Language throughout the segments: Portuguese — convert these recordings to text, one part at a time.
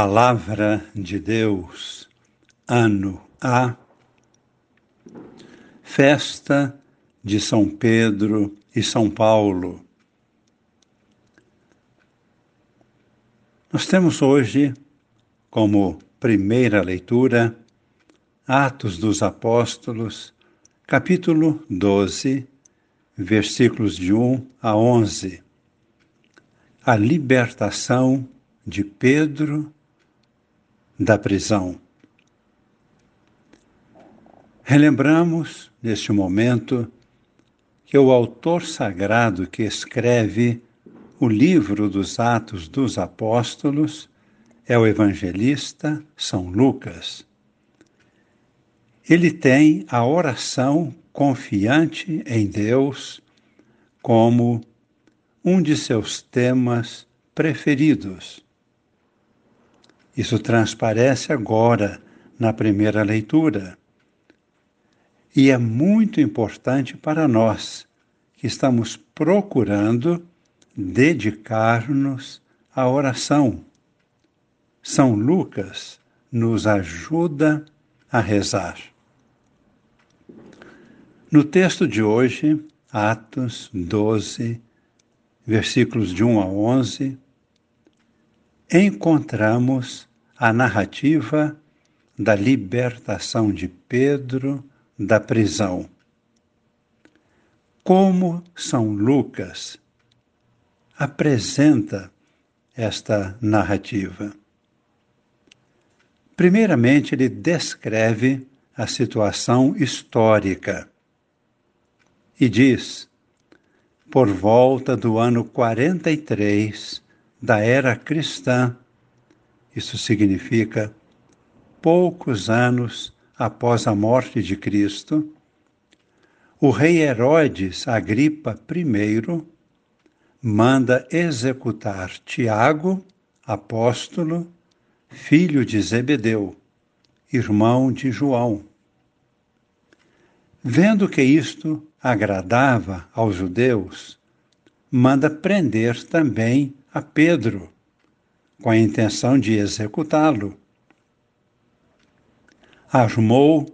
Palavra de Deus, ano A, Festa de São Pedro e São Paulo. Nós temos hoje, como primeira leitura, Atos dos Apóstolos, capítulo 12, versículos de 1 a 11. A libertação de Pedro da prisão. Relembramos, neste momento, que o autor sagrado que escreve o livro dos Atos dos Apóstolos é o evangelista São Lucas. Ele tem a oração confiante em Deus como um de seus temas preferidos. Isso transparece agora na primeira leitura. E é muito importante para nós que estamos procurando dedicar-nos à oração. São Lucas nos ajuda a rezar. No texto de hoje, Atos 12, versículos de 1 a 11, encontramos a narrativa da libertação de Pedro da prisão. Como São Lucas apresenta esta narrativa? Primeiramente, ele descreve a situação histórica e diz: por volta do ano 43 da era cristã, isso significa poucos anos após a morte de Cristo, o rei Herodes Agripa I manda executar Tiago, apóstolo, filho de Zebedeu, irmão de João. Vendo que isto agradava aos judeus, manda prender também a Pedro, com a intenção de executá-lo. Armou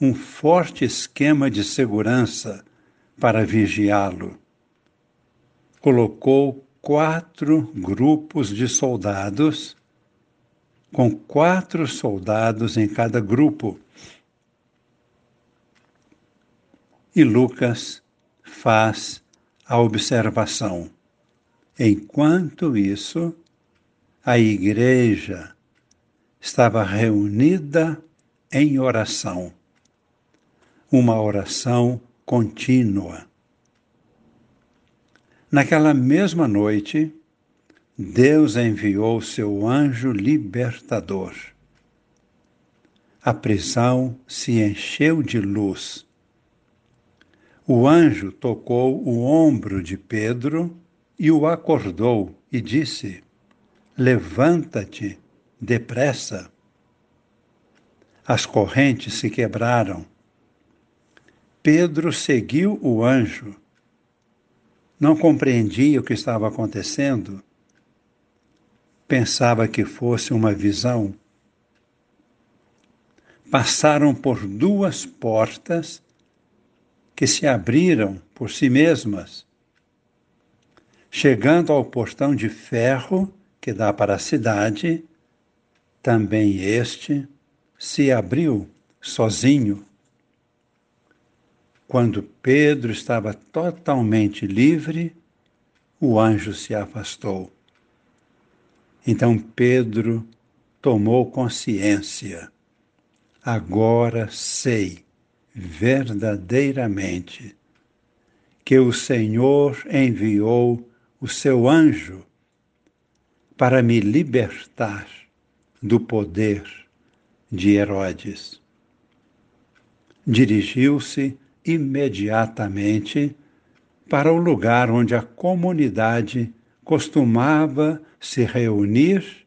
um forte esquema de segurança para vigiá-lo. Colocou quatro grupos de soldados, com quatro soldados em cada grupo. E Lucas faz a observação. Enquanto isso, a igreja estava reunida em oração, uma oração contínua. Naquela mesma noite, Deus enviou seu anjo libertador. A prisão se encheu de luz. O anjo tocou o ombro de Pedro e o acordou e disse: Levanta-te depressa. As correntes se quebraram. Pedro seguiu o anjo. Não compreendia o que estava acontecendo. Pensava que fosse uma visão. Passaram por duas portas que se abriram por si mesmas. Chegando ao portão de ferro, que dá para a cidade, também este se abriu sozinho. Quando Pedro estava totalmente livre, o anjo se afastou. Então Pedro tomou consciência. Agora sei verdadeiramente que o Senhor enviou o seu anjo para me libertar do poder de Herodes. Dirigiu-se imediatamente para o lugar onde a comunidade costumava se reunir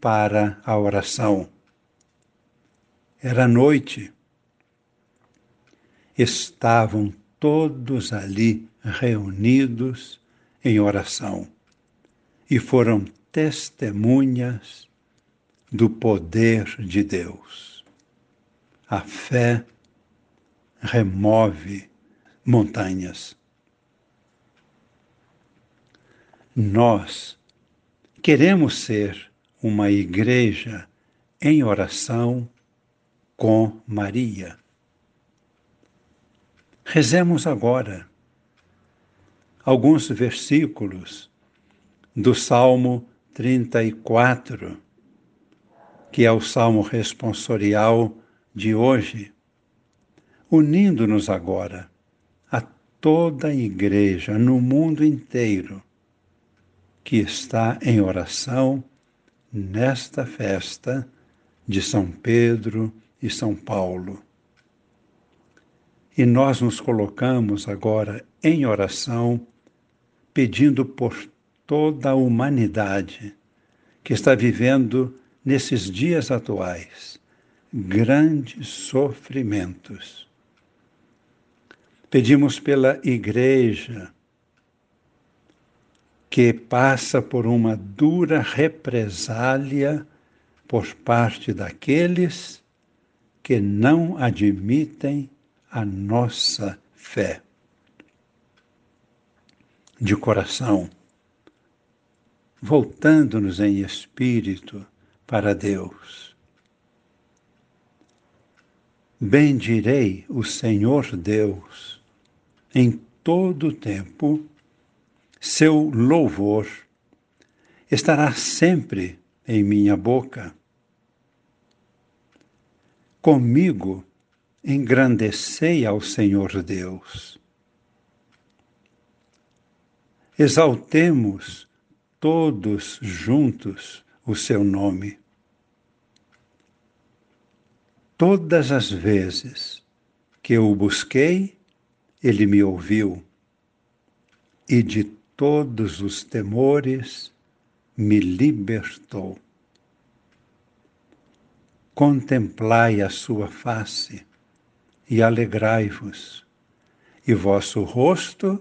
para a oração. Era noite. Estavam todos ali reunidos em oração e foram testemunhas do poder de Deus. A fé remove montanhas. Nós queremos ser uma igreja em oração com Maria. Rezemos agora alguns versículos do Salmo 34, que é o salmo responsorial de hoje, unindo-nos agora a toda a igreja no mundo inteiro que está em oração nesta festa de São Pedro e São Paulo. E nós nos colocamos agora em oração, pedindo por toda a humanidade que está vivendo nesses dias atuais grandes sofrimentos. Pedimos pela Igreja, que passa por uma dura represália por parte daqueles que não admitem a nossa fé. De coração, voltando-nos em espírito para Deus. Bendirei o Senhor Deus em todo o tempo, seu louvor estará sempre em minha boca. Comigo engrandecei ao Senhor Deus. Exaltemos todos juntos o seu nome. Todas as vezes que eu o busquei, ele me ouviu, e de todos os temores me libertou. Contemplai a sua face e alegrai-vos, e vosso rosto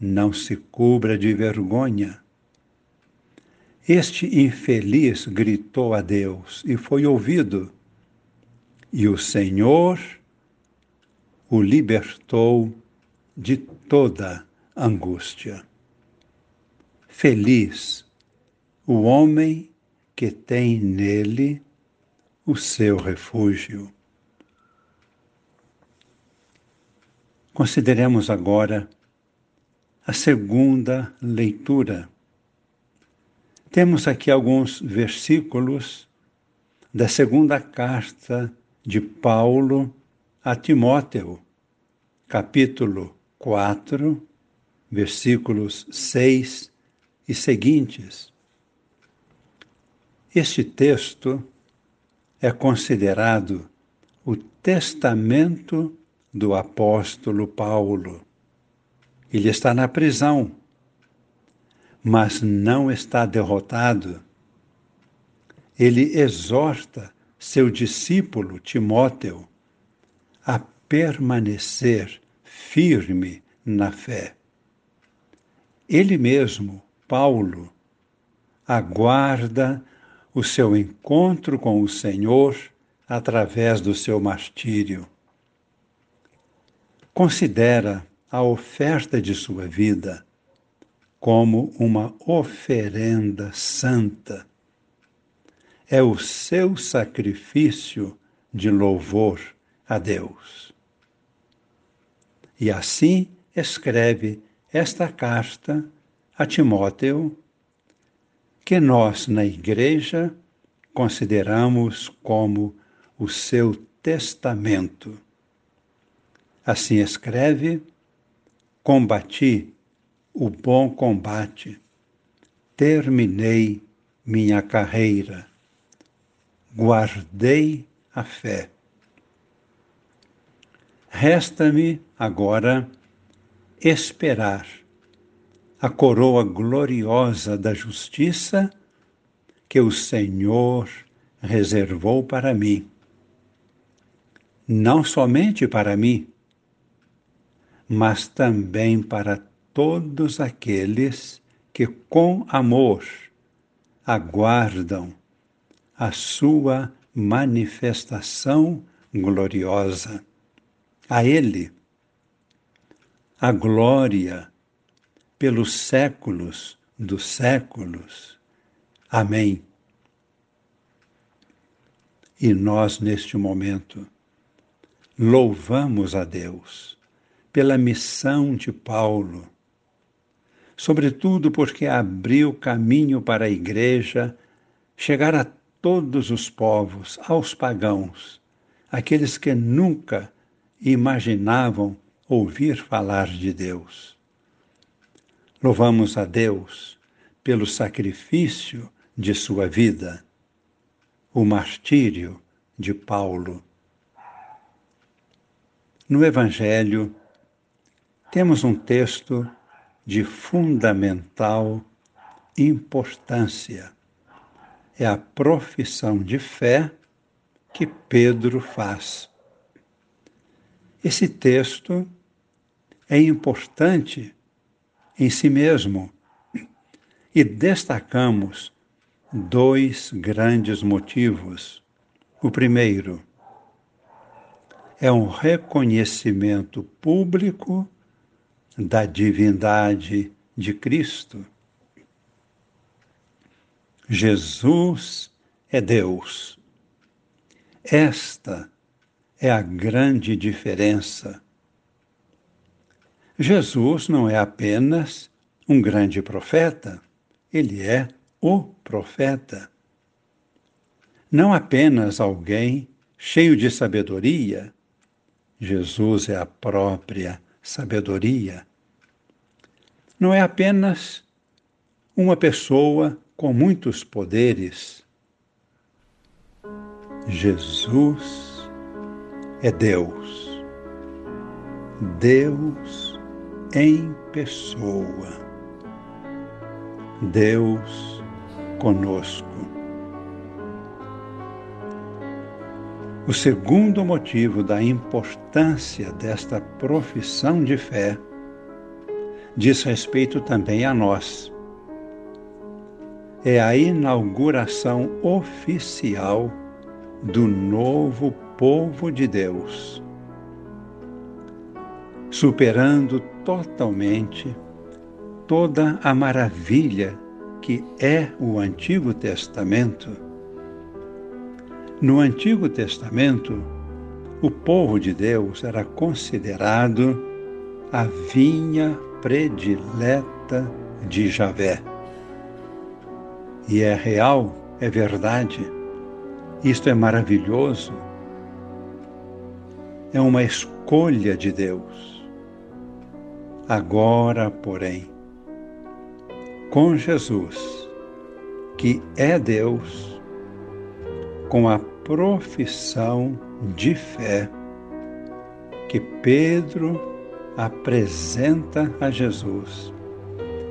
não se cubra de vergonha. Este infeliz gritou a Deus e foi ouvido, e o Senhor o libertou de toda angústia. Feliz o homem que tem nele o seu refúgio. Consideremos agora a segunda leitura. Temos aqui alguns versículos da segunda carta de Paulo a Timóteo, capítulo 4, versículos 6 e seguintes. Este texto é considerado o testamento do apóstolo Paulo. Ele está na prisão, mas não está derrotado. Ele exorta seu discípulo Timóteo a permanecer firme na fé. Ele mesmo, Paulo, aguarda o seu encontro com o Senhor através do seu martírio. Considera a oferta de sua vida como uma oferenda santa. É o seu sacrifício de louvor a Deus. E assim escreve esta carta a Timóteo que nós, na Igreja, consideramos como o seu testamento. Assim escreve: Combati o bom combate, terminei minha carreira, guardei a fé. Resta-me agora esperar a coroa gloriosa da justiça que o Senhor reservou para mim. Não somente para mim, mas também para todos aqueles que com amor aguardam a sua manifestação gloriosa. A Ele a glória pelos séculos dos séculos. Amém. E nós, neste momento, louvamos a Deus pela missão de Paulo, sobretudo porque abriu caminho para a Igreja chegar a todos os povos, aos pagãos, aqueles que nunca imaginavam ouvir falar de Deus. Louvamos a Deus pelo sacrifício de sua vida, o martírio de Paulo. No Evangelho, temos um texto de fundamental importância. É a profissão de fé que Pedro faz. Esse texto é importante em si mesmo e destacamos dois grandes motivos. O primeiro é um reconhecimento público da divindade de Cristo. Jesus é Deus. Esta é a grande diferença Jesus não é apenas um grande profeta, ele é o profeta. Não apenas alguém cheio de sabedoria, Jesus é a própria sabedoria. Não é apenas uma pessoa com muitos poderes. Jesus é Deus. Deus em pessoa. Deus conosco. O segundo motivo da importância desta profissão de fé diz respeito também a nós. É a inauguração oficial do novo povo de Deus superando totalmente toda a maravilha que é o Antigo Testamento. No Antigo Testamento, o povo de Deus era considerado a vinha predileta de Javé. E é real, é verdade. Isto é maravilhoso. É uma escolha de Deus Agora, porém, com Jesus, que é Deus, com a profissão de fé que Pedro apresenta a Jesus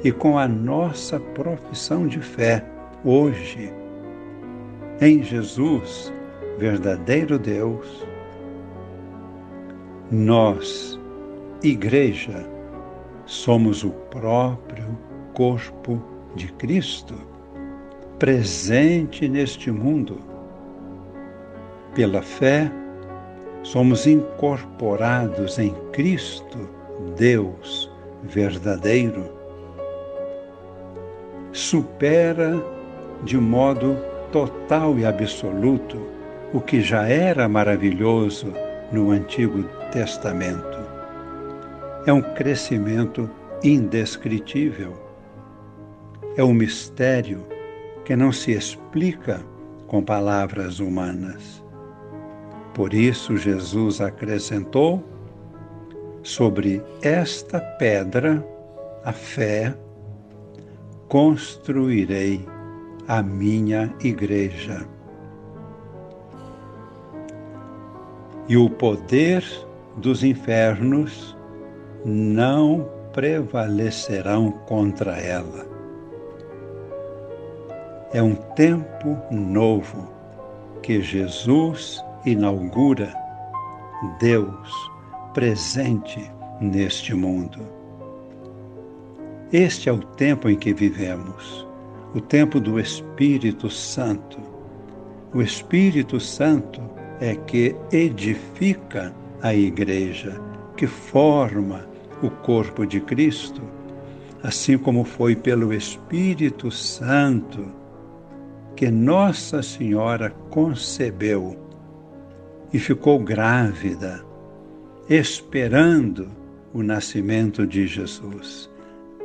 e com a nossa profissão de fé hoje, em Jesus, verdadeiro Deus, nós, Igreja, somos o próprio corpo de Cristo, presente neste mundo. Pela fé, somos incorporados em Cristo, Deus verdadeiro. Supera de modo total e absoluto o que já era maravilhoso no Antigo Testamento é um crescimento indescritível. É um mistério que não se explica com palavras humanas. Por isso, Jesus acrescentou: sobre esta pedra, a fé, construirei a minha igreja. E o poder dos infernos não prevalecerão contra ela. É um tempo novo que Jesus inaugura, Deus presente neste mundo. Este é o tempo em que vivemos, o tempo do Espírito Santo, O Espírito Santo é que edifica a igreja, que forma o corpo de Cristo, assim como foi pelo Espírito Santo que Nossa Senhora concebeu e ficou grávida, esperando o nascimento de Jesus,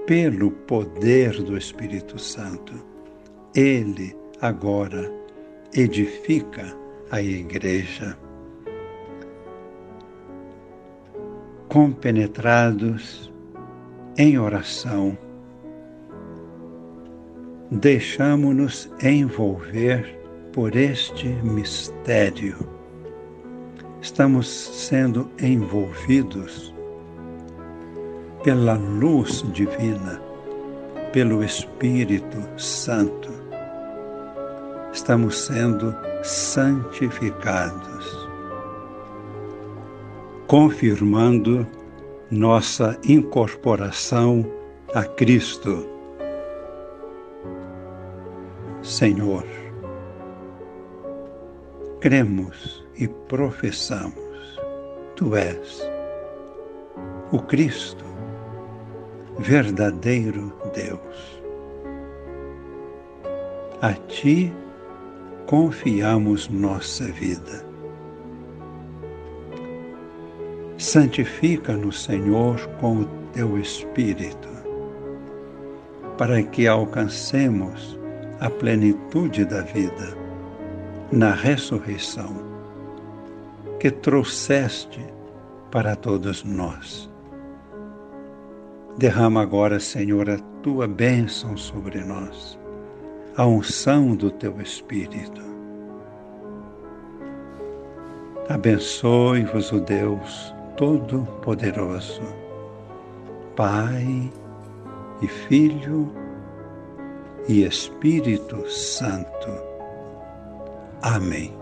pelo poder do Espírito Santo. Ele agora edifica a igreja. Compenetrados em oração, deixamo-nos envolver por este mistério. Estamos sendo envolvidos pela luz divina, pelo Espírito Santo. Estamos sendo santificados, confirmando nossa incorporação a Cristo. Senhor, cremos e professamos, Tu és o Cristo, verdadeiro Deus. A Ti confiamos nossa vida. Santifica-nos, Senhor, com o teu Espírito, para que alcancemos a plenitude da vida na ressurreição que trouxeste para todos nós. Derrama agora, Senhor, a tua bênção sobre nós a unção do teu Espírito. Abençoe-vos o Deus Todo-Poderoso, Pai e Filho e Espírito Santo. Amém.